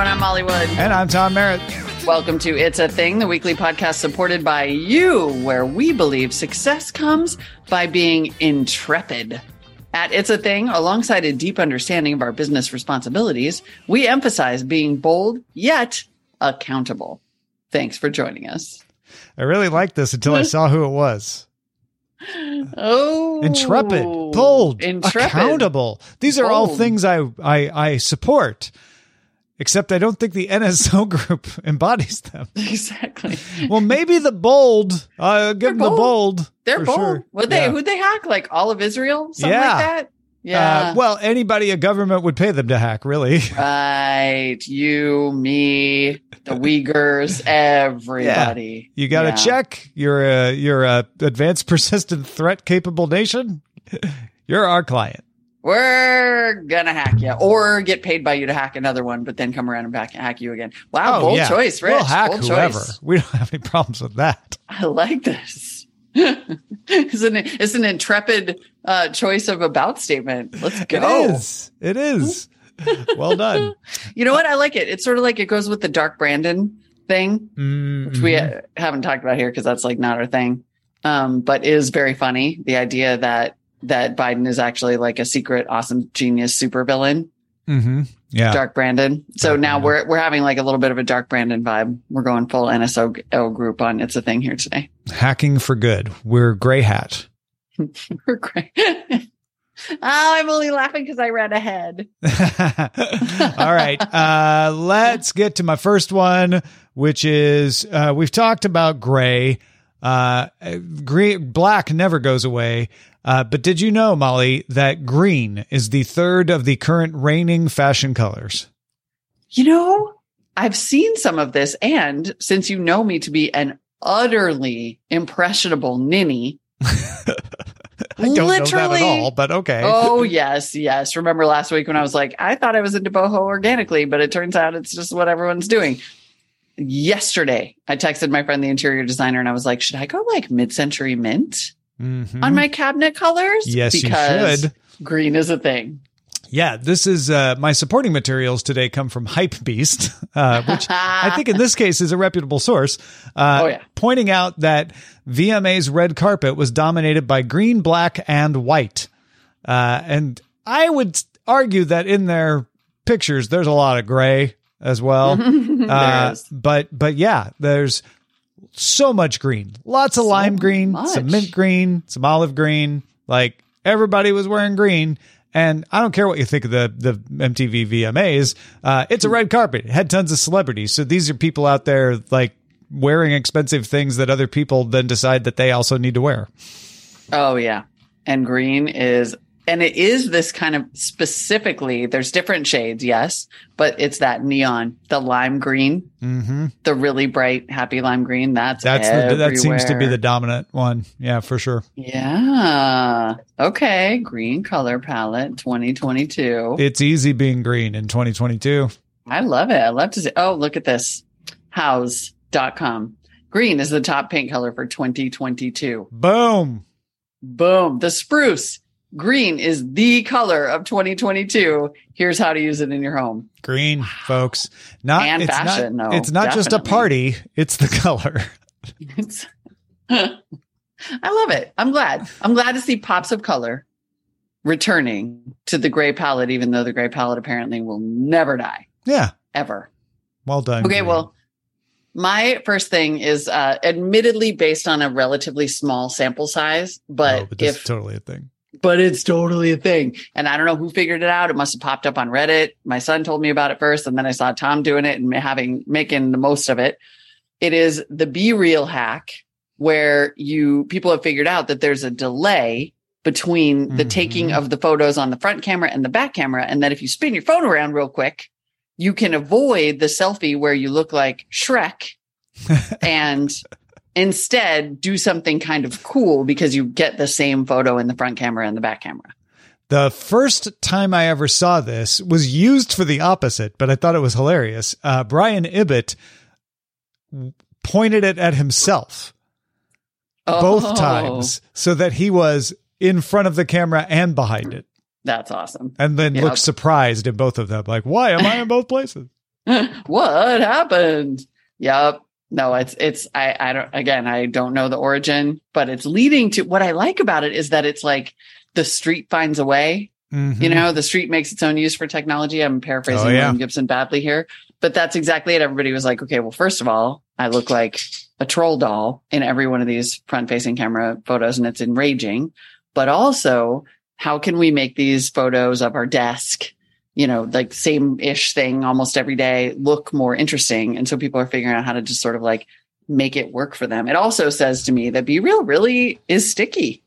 Everyone, I'm Molly Wood. And I'm Tom Merritt. Welcome to It's a Thing, the weekly podcast supported by you, where we believe success comes by being intrepid. At It's a Thing, alongside a deep understanding of our business responsibilities, we emphasize being bold yet accountable. Thanks for joining us. I really liked this until I saw who it was. Oh, Intrepid, bold, intrepid. accountable. These are all things I, I I support. Except I don't think the NSO group embodies them. Exactly. Well, maybe the bold. Uh, give them the bold. bold. They're bold. sure. Would they? Yeah. Who'd they hack? Like all of Israel? Something Yeah. like that. Yeah. Uh, well, anybody a government would pay them to hack, really. Right. You, me, the Uyghurs, everybody. You got to Yeah. check. You're a you're a advanced persistent threat capable nation. You're our client. We're gonna hack you, or get paid by you to hack another one, but then come around and back hack you again. Wow, bold choice, Rich. Oh, We'll hack bold whoever. choice. We don't have any problems with that. I like this. it's an it's an intrepid uh, choice of about statement. Let's go. It is. It is. well done. You know what? I like it. It's sort of like it goes with the Dark Brandon thing. which we Mhm. uh, haven't talked about here because that's like not our thing. Um, but is very funny. The idea that that Biden is actually like a secret, awesome, genius supervillain, Mhm. Yeah. Dark Brandon. So Dark now Brandon. we're we're having like a little bit of a Dark Brandon vibe. We're going full NSO group on it's a thing here today. Hacking for good. We're gray hat. We're great. oh, I'm only laughing because I read ahead. All right. Uh, let's get to my first one, which is uh, we've talked about gray. Uh, green, black never goes away. Uh, but did you know, Molly, that green is the third of the current reigning fashion colors? You know, I've seen some of this, and since you know me to be an utterly impressionable ninny, I don't know that at all, but okay. Oh yes, yes. Remember last week when I was like, I thought I was into boho organically, but it turns out it's just what everyone's doing. Yesterday, I texted my friend, the interior designer, and I was like, should I go like mid-century mint Mhm. on my cabinet colors? Yes, you because should. green is a thing. Yeah, this is uh, my supporting materials today come from Hype Beast, uh, which I think in this case is a reputable source. Uh, Oh, yeah. Pointing out that VMA's red carpet was dominated by green, black, and white. Uh, and I would argue that in their pictures, there's a lot of gray as well. Uh, but, but yeah, there's so much green, lots of lime green, some mint green, some olive green. Like everybody was wearing green. And I don't care what you think of the the MTV VMAs. Uh, it's a red carpet. It had tons of celebrities. So these are people out there like wearing expensive things that other people then decide that they also need to wear. Oh yeah. And green is and it is this kind of specifically, there's different shades, yes, but it's that neon, the lime green, Mm-hmm. the really bright, happy lime green. That's That's the, that seems to be the dominant one. Yeah, for sure. Yeah. Okay. Green color palette 2022. It's easy being green in 2022. I love it. I love to see. Oh, look at this. House.com. Green is the top paint color for 2022. Boom. Boom. The spruce. Green is the color of 2022. Here's how to use it in your home. Green, folks. Not And it's fashion, not, though, It's not just a party, it's the color. It's, I love it. I'm glad. I'm glad to see pops of color returning to the gray palette, even though the gray palette apparently will never die, Yeah. ever. Well done. Okay, Green. well, my first thing is uh, admittedly based on a relatively small sample size, but, Oh, but this if is totally a thing. But it's totally a thing. And I don't know who figured it out. It must have popped up on Reddit. My son told me about it first, and then I saw Tom doing it and having making the most of it. it is the be real hack where you people have figured out that there's a delay between the taking Mhm. of the photos on the front camera and the back camera. And that if you spin your phone around real quick, you can avoid the selfie where you look like Shrek and instead do something kind of cool because you get the same photo in the front camera and the back camera. The first time I ever saw this was used for the opposite, but I thought it was hilarious. Uh, Brian Ibbott pointed it at himself both Oh, times so that he was in front of the camera and behind it, That's awesome. and then Yep. looked surprised in both of them. Like, why am I in both places? what happened? Yep. No, it's it's I I don't again I don't know the origin, but it's leading to what I like about it is that it's like the street finds a way. Mhm. You know, the street makes its own use for technology. I'm paraphrasing Oh, yeah. William Gibson badly here, but that's exactly it. Everybody was like, okay, well, first of all, I look like a troll doll in every one of these front facing camera photos, and it's enraging. But also, how can we make these photos of our desk, you know, like same ish thing almost every day look more interesting? And so people are figuring out how to just sort of like make it work for them. It also says to me that Be Real really is sticky.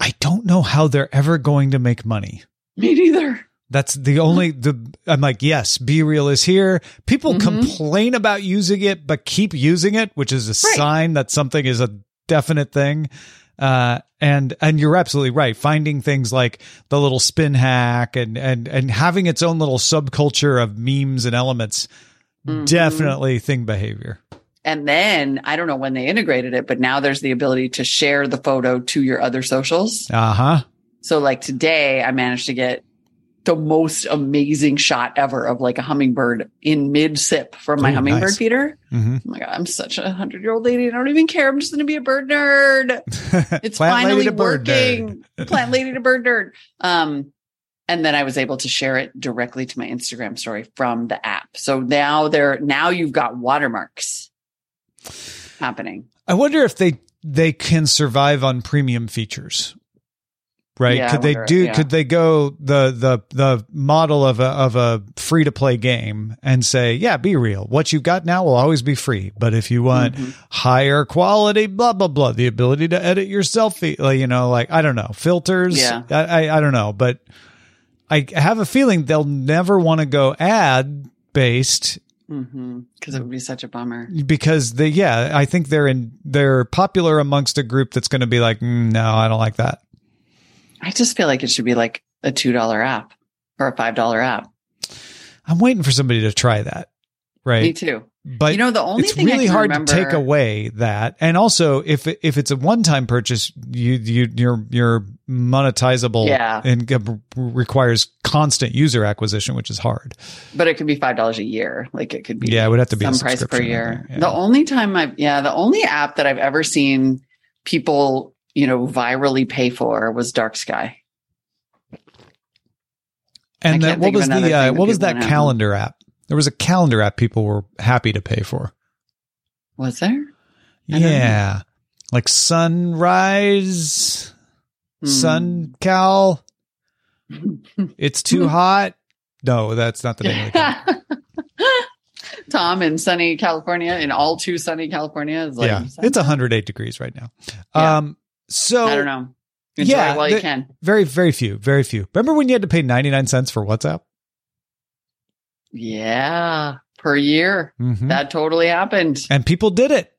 I don't know how they're ever going to make money. Me neither. That's the only the I'm like, yes, Be Real is here. People Mhm. complain about using it, but keep using it, which is a Right. sign that something is a definite thing. Uh, and and you're absolutely right. Finding things like the little spin hack and and and having its own little subculture of memes and elements, Mhm. definitely thing behavior. And then I don't know when they integrated it, but now there's the ability to share the photo to your other socials. Uh huh. So like today I managed to get the most amazing shot ever of like a hummingbird in mid sip from my Ooh, hummingbird nice. feeder. hmm Oh my God, I'm such a hundred year old lady. I don't even care. I'm just going to be a bird nerd. It's finally working. Plant lady to bird nerd. Um, and then I was able to share it directly to my Instagram story from the app. So now there, now you've got watermarks happening. I wonder if they they can survive on premium features. Right? Yeah, could they wonder, do yeah. could they go the the the model of a of a free to play game and say, "Yeah, be real. What you've got now will always be free, but if you want Mhm. higher quality blah blah blah, the ability to edit your selfie, you know, like I don't know, filters, Yeah. I I, I don't know, but I have a feeling they'll never want to go ad based Mm-hmm. Because it would be such a bummer. because they yeah i think they're in they're popular amongst a group that's going to be like mm, no i don't like that I just feel like it should be like a two dollar app or a five dollar app. i'm waiting for somebody to try that right Me too. but you know, the only it's thing I really hard remember, to take away that and also if if it's a one-time purchase you you you're you're monetizable Yeah. and requires constant user acquisition which is hard but it could be five dollars a year. Like it could be yeah it would have to be some price per year. Yeah. The only time I've yeah, the only app that I've ever seen people, you know, virally pay for was Dark Sky. and that, what was the uh, what was that out calendar app there was a calendar app people were happy to pay for Was there? I. Yeah. Like sunrise, Hmm. sun cal. It's too hot. No, that's not the name of the. Tom in sunny California, in all too sunny California, is like, yeah. It's 108 degrees right now. Yeah. Um, so I don't know. Enjoy yeah, while you the- can. very, very few, very few. Remember when you had to pay 99 cents for WhatsApp? Yeah, per year. Mhm. That totally happened. and people did it.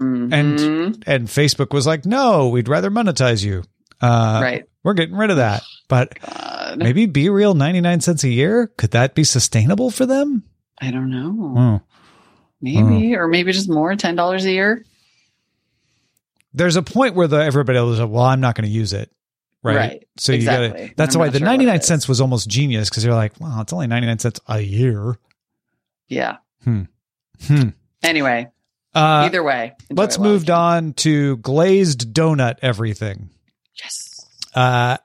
Mhm. And Facebook was like, no, we'd rather monetize you. Uh, right. We're getting rid of that. But God, maybe Be Real 99 cents a year. Could that be sustainable for them? I don't know. Hmm. Maybe, or maybe just more, ten dollars a year. There's a point where the everybody else is like, well, I'm not going to use it. Right. Right. So you got to, that's why the sure 99 cents was almost genius because you're like, wow, it's only 99 cents a year. Yeah. Hmm. Anyway, Uh, either way, let's move on to glazed donut everything. Yes. Uh,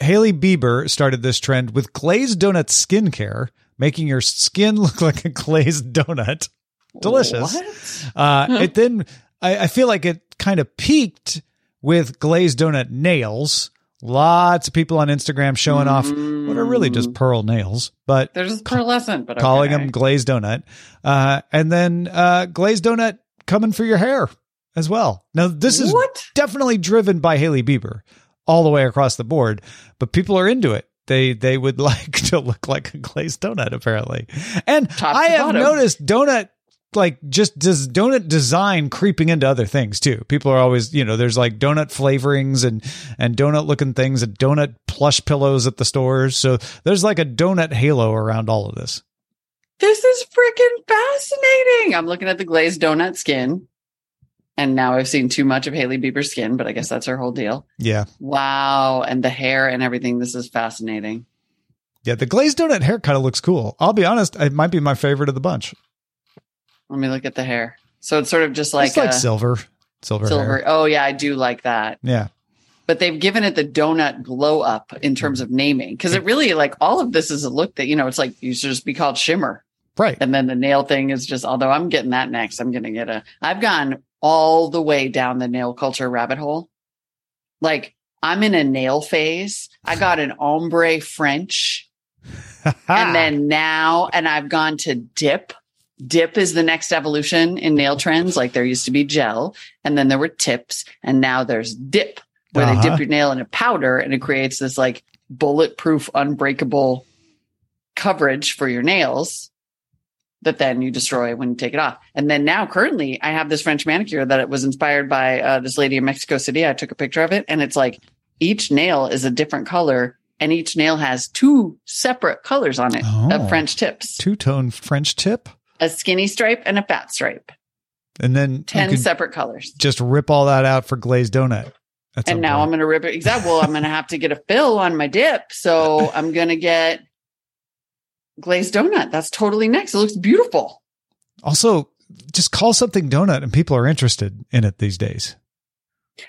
Hailey Bieber started this trend with glazed donut skincare, making your skin look like a glazed donut. Delicious. What? Uh, it then, I, I feel like it kind of peaked with glazed donut nails. Lots of people on Instagram showing off what are really just pearl nails, but They're just pearlescent, but calling okay. them glazed donut. Uh, and then uh, glazed donut coming for your hair as well. Now, this is What? definitely driven by Hailey Bieber all the way across the board, but people are into it. They they would like to look like a glazed donut, apparently. And I have bottom. noticed donut like just does donut design creeping into other things too. People are always, you know, there's like donut flavorings and and donut looking things and donut plush pillows at the stores. So there's like a donut halo around all of this. This is freaking fascinating. I'm looking at the glazed donut skin. And now I've seen too much of Hailey Bieber's skin, but I guess that's her whole deal. Yeah. Wow. And the hair and everything. This is fascinating. Yeah, the glazed donut hair kind of looks cool. I'll be honest, it might be my favorite of the bunch. Let me look at the hair. So it's sort of just like, it's like a silver, silver, silver. hair. Oh, yeah, I do like that. Yeah, But they've given it the donut glow up in terms of naming because it really, like, all of this is a look that, you know, it's like you should just be called Shimmer. right. And then the nail thing is just, although I'm getting that next, I'm to get a, I've gone all the way down the nail culture rabbit hole. Like I'm in a nail phase. I got an ombre French and then now, and I've gone to dip. Dip is the next evolution in nail trends. Like there used to be gel and then there were tips and now there's dip where they Uh-huh. dip your nail in a powder and it creates this like bulletproof, unbreakable coverage for your nails that then you destroy when you take it off. And then now currently I have this French manicure that it was inspired by uh, this lady in Mexico City. I took a picture of it and it's like each nail is a different color and each nail has two separate colors on it Oh. of French tips, two tone French tip, a skinny stripe and a fat stripe, and then 10 separate colors. just rip all that out for glazed donut. At some and now I'm going to rip it. Exactly. Well, I'm going to have to get a fill on my dip. So I'm going to get glazed donut. That's totally next. It looks beautiful. also just call something donut, and people are interested in it these days.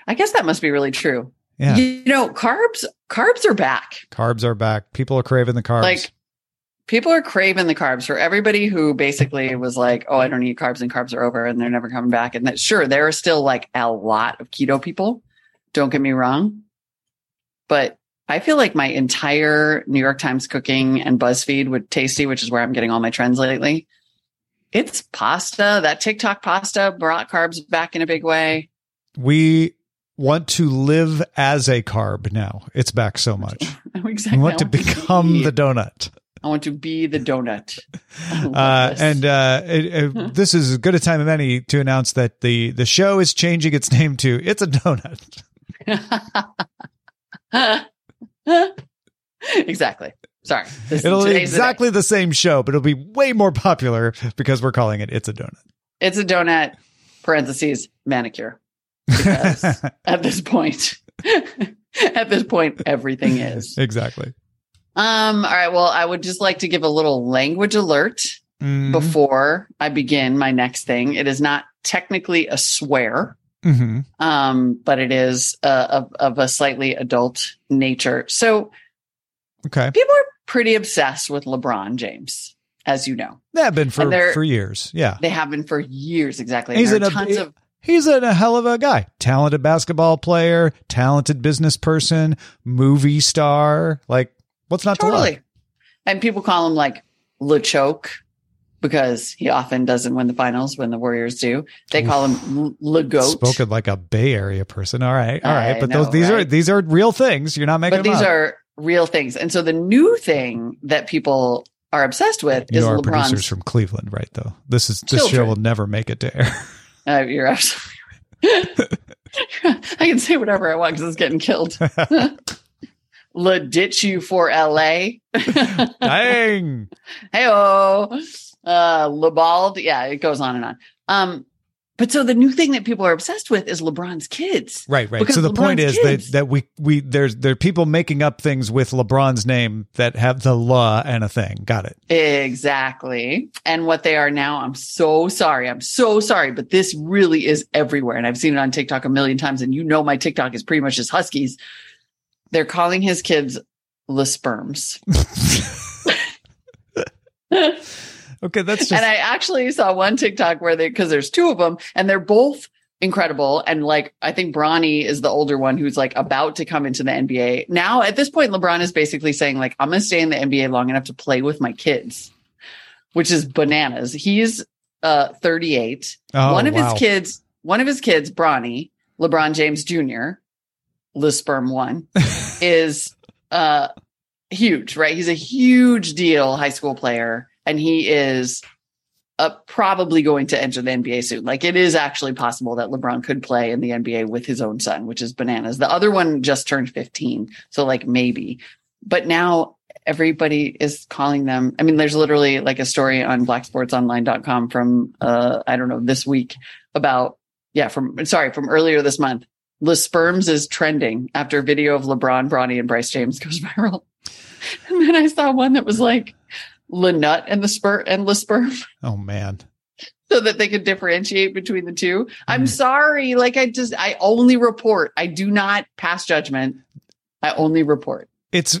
I guess that must be really true. Yeah, You know, carbs, carbs are back. carbs are back. People are craving the carbs. Like people are craving the carbs for everybody who basically was like, "Oh, I don't eat carbs and carbs are over and they're never coming back." And that sure, there are still like a lot of keto people. Don't get me wrong. But I feel like my entire New York Times cooking and BuzzFeed with Tasty, which is where I'm getting all my trends lately. It's pasta. That TikTok pasta brought carbs back in a big way. we want to live as a carb now. It's back so much. exactly. We want to become the donut. I want to be the donut. Uh, and uh, it, it- this is as good a time as any to announce that the the show is changing its name to "It's a Donut." exactly. Sorry. This, It'll be today's the exactly the same show, but it'll be way more popular because we're calling it "It's a Donut." It's a donut, parentheses, manicure. At this point, at this point, everything is. exactly. Um, all right. Well, I would just like to give a little language alert Mhm. before I begin my next thing. It is not technically a swear. Mhm. Um, but it is uh, of, of a slightly adult nature. So Okay, people are pretty obsessed with LeBron James, as you know. They have been for for years. Yeah, They have been for years, exactly. He's And there in a- tons of he's a, a hell of a guy. Talented basketball player, talented business person, movie star. Like, what's not to totally. like? And people call him like LeChoke because he often doesn't win the finals when the Warriors do. They call him Le Goat. Spoken like a Bay Area person. All right, all right. I But know, those these are these are real things. You're not making But them these up. are real things. And so the new thing that people are obsessed with you is are producers from Cleveland, right? Though this is this show will never make it to air. Uh, you're absolutely right. I can say whatever I want because it's getting killed. Le ditch you for LA. Dang. Hey, oh, uh, LeBald. Yeah, it goes on and on. Um, but so the new thing that people are obsessed with is LeBron's kids. Right, right. Because so the point is that kids. that we we there's there are people making up things with LeBron's name that have the law and a thing. Got it. Exactly. And what they are now, I'm so sorry. I'm so sorry, but this really is everywhere. And I've seen it on TikTok a million times. And you know, my TikTok is pretty much just Huskies. They're calling his kids Le Sperms. Okay, that's just and I actually saw one TikTok where they, cause there's two of them and they're both incredible. And like, I think Bronny is the older one who's like about to come into the NBA. Now at this point, LeBron is basically saying like, I'm going to stay in the NBA long enough to play with my kids, which is bananas. He's uh, 38. Oh, one of wow. his kids, one of his kids, Bronny, LeBron James Jr., Lisperm one, is uh huge, right? He's a huge deal high school player, and he is uh, probably going to enter the NBA soon. Like it is actually possible that LeBron could play in the NBA with his own son, which is bananas. The other one just turned 15, so like maybe. But now everybody is calling them. I mean, there's literally like a story on blacksportsonline.com from uh I don't know this week about yeah from sorry from earlier this month. The sperms is trending after a video of LeBron, Bronny, and Bryce James goes viral. And then I saw one that was like Lenut and the spur and the sperm Oh man. so that they could differentiate between the two. I'm Mm. sorry. Like I just I only report. I do not pass judgment. I only report. It's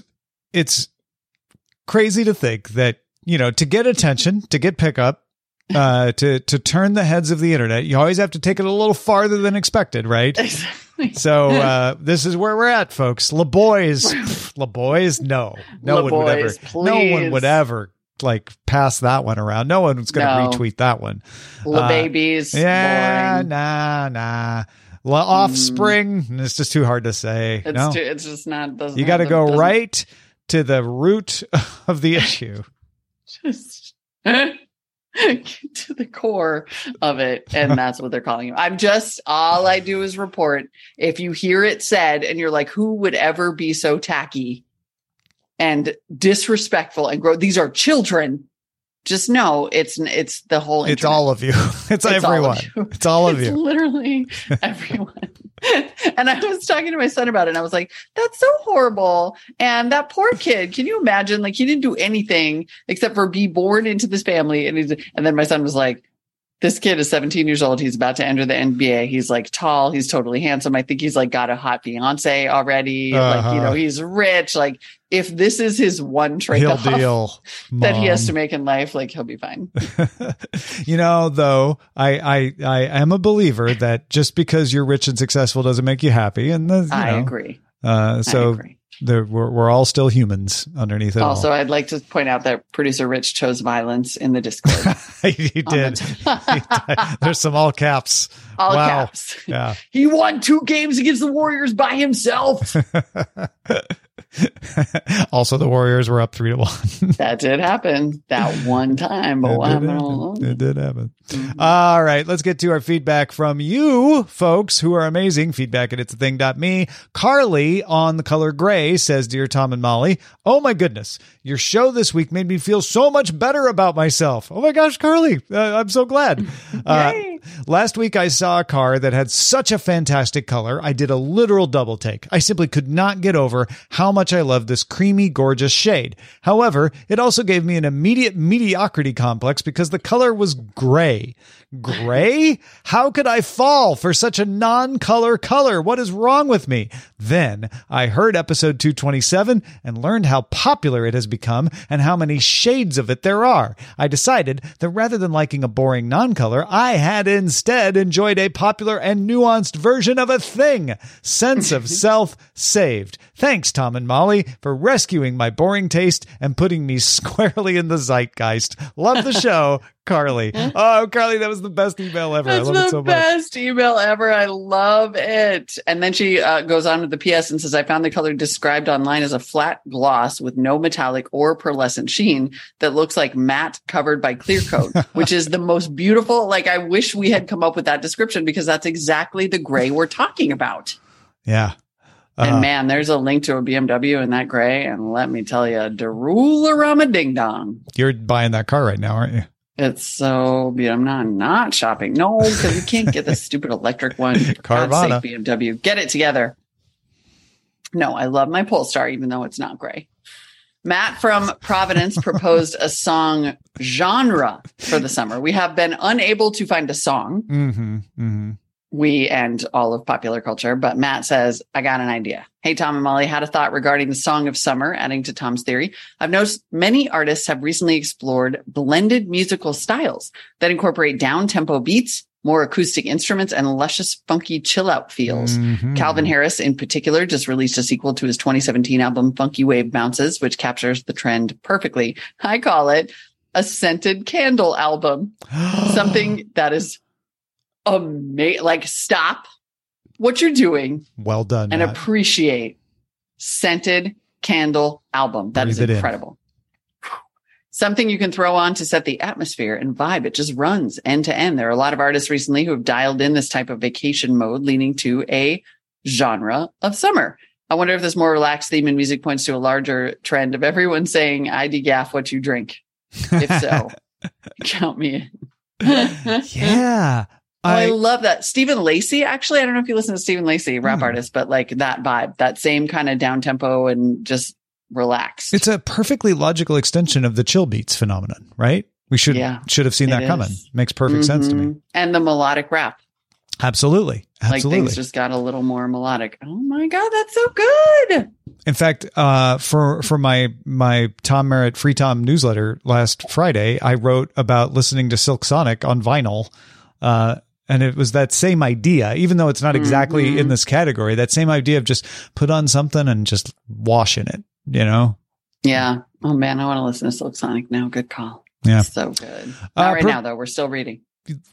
it's crazy to think that, you know, to get attention, to get pickup, uh to to turn the heads of the internet, you always have to take it a little farther than expected, right? Exactly. So uh this is where we're at, folks. La boys. La boys, no. No La one would ever boys, no one would ever like pass that one around. No one's gonna No. retweet that one. La Uh, babies. Yeah, boring. nah, nah. La offspring, it's just too hard to say. It's no. too, it's just not doesn't you got to have- go doesn't- right to the root of the issue. just to the core of it and that's what they're calling you i'm just all i do is report. If you hear it said and you're like who would ever be so tacky and disrespectful and grow these are children just know it's it's the whole It's all of you. It's, It's all everyone. you. It's all of it's you. literally everyone. and I was talking to my son about it and I was like, that's so horrible. And that poor kid, can you imagine? Like he didn't do anything except for be born into this family. And he's, and then my son was like, this kid is 17 years old. He's about to enter the NBA. He's like tall. He's totally handsome. I think he's like got a hot fiance already. Like, you Uh-huh. know, he's rich. Like if this is his one He'll off deal. that he has to make in life, like he'll be fine. you know, though, I, I I am a believer that just because you're rich and successful doesn't make you happy, and the, you I know, agree. Uh, I so agree. We're we're all still humans underneath it Also, I'd like to point out that producer Rich chose violence in the Discord. he did. the- There's some all caps. All Wow. caps. Yeah. He won two games against the Warriors by himself. also, the Warriors were up three to one. that did happen that one time, but It what did happened happen. all along? It did happen. Mhm. All right, let's get to our feedback from you folks who are amazing. Feedback at it's a thing.me. Carly on the color gray says, Dear Tom and Molly, oh my goodness, your show this week made me feel so much better about myself. Oh my gosh, Carly, uh, I'm so glad. Uh, last week I saw a car that had such a fantastic color. I did a literal double take. I simply could not get over how much I love this creamy, gorgeous shade. However, it also gave me an immediate mediocrity complex because the color was gray. Gray? How could I fall for such a non-color color? What is wrong with me? Then I heard episode 227 and learned how popular it has become and how many shades of it there are. I decided that rather than liking a boring non-color, I had instead enjoyed a popular and nuanced version of a thing. Sense of self saved. Thanks, Tom and Molly, for rescuing my boring taste and putting me squarely in the zeitgeist. Love the show. Carly. Oh, Carly, that was the best email ever. I That's love the it so much. best email ever. I love it. And then she uh, goes on with the PS and says, I found the color described online as a flat gloss with no metallic or pearlescent sheen that looks like matte covered by clear coat, which is the most beautiful. Like, I wish we had come up with that description because that's exactly the gray we're talking about. Yeah. And Uh, man, there's a link to a BMW in that gray. And let me tell you, Darula Ding Dong. you're buying that car right now, aren't you? It's so beautiful. I'm not not shopping. No, because we can't get the stupid electric one. Carvana. sake, BMW, get it together. No, I love my Polestar, even though it's not gray. Matt from Providence proposed a song genre for the summer. We have been unable to find a song, Mm-hmm. Mm-hmm. We and all of popular culture, but Matt says, I got an idea. Hey, Tom and Molly had a thought regarding the song of summer, adding to Tom's theory. I've noticed many artists have recently explored blended musical styles that incorporate down tempo beats, more acoustic instruments, and luscious, funky chill out feels. Mhm. Calvin Harris, in particular, just released a sequel to his 2017 album, Funky Wave Bounces, which captures the trend perfectly. I call it a scented candle album. Something that is amazing. Like, stop what you're doing well done. and Matt. appreciate scented candle album. That is Breathe in. incredible. Something you can throw on to set the atmosphere and vibe. It just runs end to end. There are a lot of artists recently who have dialed in this type of vacation mode, leaning to a genre of summer. I wonder if this more relaxed theme in music points to a larger trend of everyone saying, I degaff what you drink. If so, count me in. yeah. Oh, I, I, love that. Stephen Lacey, actually, I don't know if you listen to Stephen Lacey, rap Hmm. artist, but like that vibe, that same kind of down tempo and just relaxed. it's a perfectly logical extension of the chill beats phenomenon, right? We should Yeah, should have seen that coming. is. Makes perfect sense to me. Mhm. And the melodic rap. Absolutely. Like Absolutely. things just got a little more melodic. Oh my God, that's so good. In fact, uh, for for my my Tom Merritt Free Tom newsletter last Friday, I wrote about listening to Silk Sonic on vinyl, uh, and it was that same idea. Even though it's not exactly Mhm. in this category, that same idea of just put on something and just wash in it. You know, Yeah. Oh man, I want to listen to Silk Sonic now. Good call. Yeah. So good. Uh, right pro- now, though. We're still reading.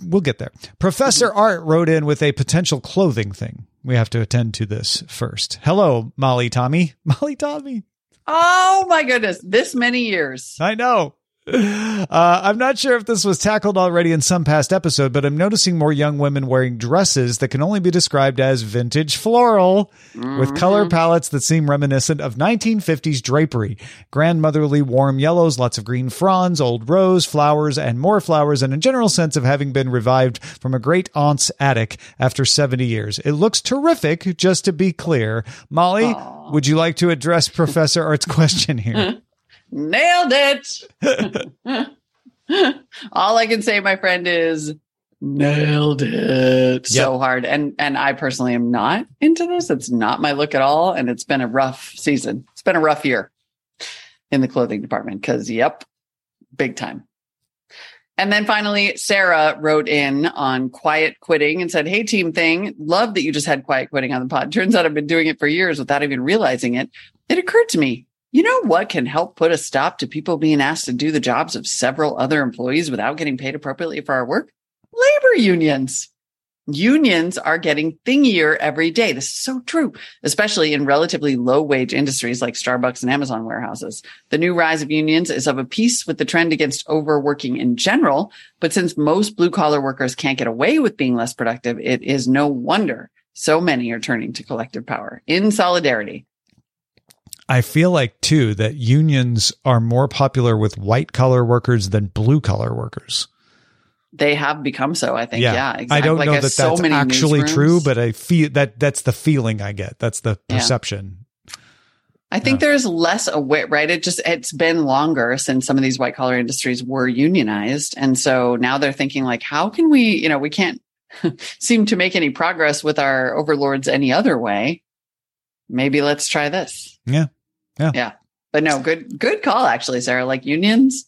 we'll get there. Professor Art wrote in with a potential clothing thing. We have to attend to this first. Hello, Molly Tommy. Molly Tommy. Oh my goodness. This many years. I know. Uh, I'm not sure if this was tackled already in some past episode, but I'm noticing more young women wearing dresses that can only be described as vintage floral with color palettes that seem reminiscent of 1950s drapery. Grandmotherly warm yellows, lots of green fronds, old rose, flowers, and more flowers, and a general sense of having been revived from a great aunt's attic after 70 years. It looks terrific, just to be clear. Molly, Aw. would you like to address Professor Art's question here? Nailed it. All I can say, my friend, is nailed it so hard. And and I personally am not into this. It's not my look at all. And it's been a rough season. It's been a rough year in the clothing department because yep, big time. And then finally, Sarah wrote in on quiet quitting and said, Hey, team thing, love that you just had quiet quitting on the pod. Turns out I've been doing it for years without even realizing it. It occurred to me, you know what can help put a stop to people being asked to do the jobs of several other employees without getting paid appropriately for our work? Labor unions. Unions are getting thingier every day. This is so true, especially in relatively low wage industries like Starbucks and Amazon warehouses. The new rise of unions is of a piece with the trend against overworking in general. But since most blue collar workers can't get away with being less productive, it is no wonder so many are turning to collective power in solidarity. I feel like too that unions are more popular with white collar workers than blue collar workers. They have become so, I think. Yeah, exactly. I don't Like, know that so that's many actually newsrooms. true, but I feel that that's the feeling I get. That's the Yeah. perception. I think there's less aware, right? It just, it's been longer since some of these white collar industries were unionized. And so now they're thinking like, how can we, you know, we can't seem to make any progress with our overlords any other way. Maybe let's try this. Yeah. Yeah. Yeah. But no, good, good call actually, Sarah. Like unions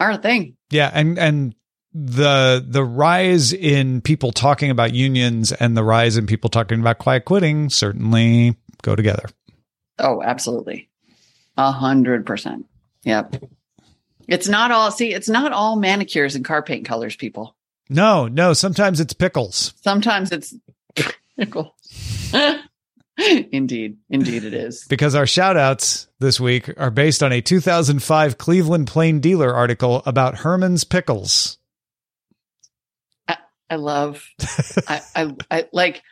are a thing. Yeah, and and the the rise in people talking about unions and the rise in people talking about quiet quitting certainly go together. Oh, absolutely. A hundred percent. Yep. It's not all, see, it's not all manicures and car paint colors, people. No, no, sometimes it's pickles. Sometimes it's pickle. indeed. Indeed it is. Because our shout outs this week are based on a 2005 Cleveland Plain Dealer article about Herman's Pickles. I love, I, I, I like,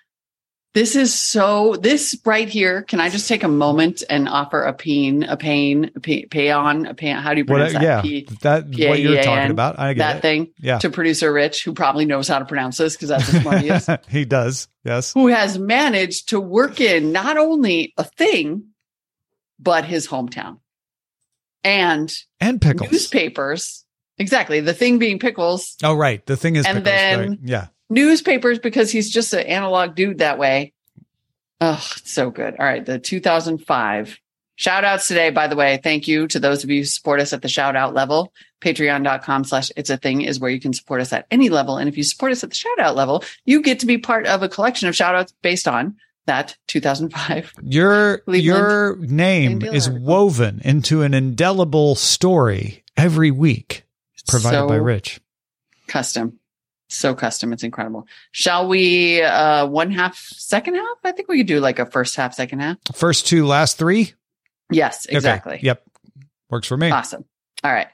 this is so, this right here. Can I just take a moment and offer a peen, a pain, a payon, a pain? How do you pronounce What, that? yeah, that what you're talking about. I get that it. thing Yeah. to producer Rich, who probably knows how to pronounce this because that's as smart he is. he does. Yes. who has managed to work in not only a thing, but his hometown and And pickles. newspapers. Exactly. The thing being pickles, Oh, right. The thing is And pickles. then- right? Yeah. Newspapers, because he's just an analog dude that way. Oh, it's so good. All right. The 2005 shout outs today, by the way. Thank you to those of you who support us at the shout out level. Patreon.com slash it's a thing is where you can support us at any level. And if you support us at the shout out level, you get to be part of a collection of shout outs based on that 2005 Your Cleveland your name is article. woven into an indelible story every week. provided So by Rich. Custom. So custom. It's incredible. Shall we uh one half, second half? I think we could do like a first half, second half. First two, last three. Yes, Okay. exactly. Yep. Works for me. Awesome. All right.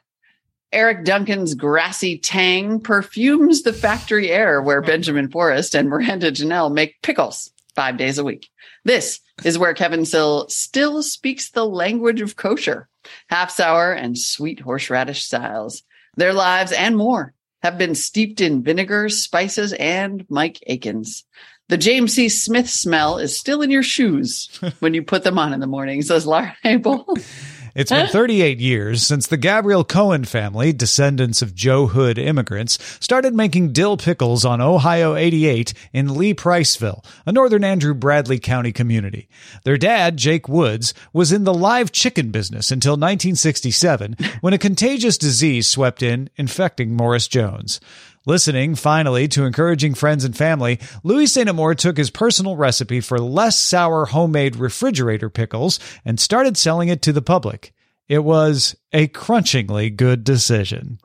Eric Duncan's grassy tang perfumes the factory air where Benjamin Forrest and Miranda Janelle make pickles five days a week. This is where Kevin Sill still speaks the language of kosher, half sour and sweet horseradish styles. Their lives and more have been steeped in vinegar, spices, and Mike Akins. The James C. Smith smell is still in your shoes when you put them on in the morning, says Laura Abel. It's been 38 years since the Gabriel Cohen family, descendants of Joe Hood immigrants, started making dill pickles on Ohio 88 in Lee Priceville, a northern Andrew Bradley County community. Their dad, Jake Woods, was in the live chicken business until 1967 when a contagious disease swept in, infecting Morris Jones. Listening, finally, to encouraging friends and family, Louis St. Amour took his personal recipe for less sour homemade refrigerator pickles and started selling it to the public. It was a crunchingly good decision.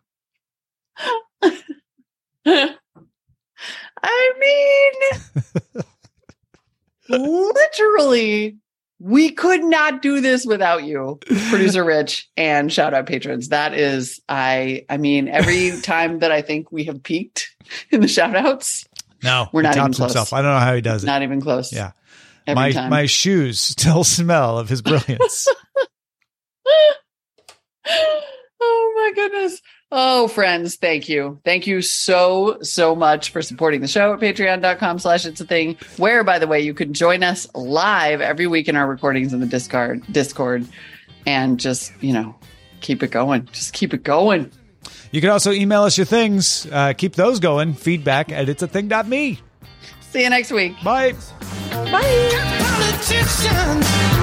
I mean, literally, we could not do this without you, producer Rich, and shout out patrons. That is, I, I mean, every time that I think we have peaked in the shout outs, No, We're not even close. himself. I don't know how he does it. not even close. yeah, every my time. my shoes still smell of his brilliance. oh my goodness. Oh, friends, thank you. Thank you so, so much for supporting the show at patreon.com slash it's a thing. Where, by the way, you can join us live every week in our recordings in the Discord Discord and just, you know, keep it going. Just keep it going. you can also email us your things. Uh, keep those going. Feedback at it's a thing.me. See you next week. Bye. Politicians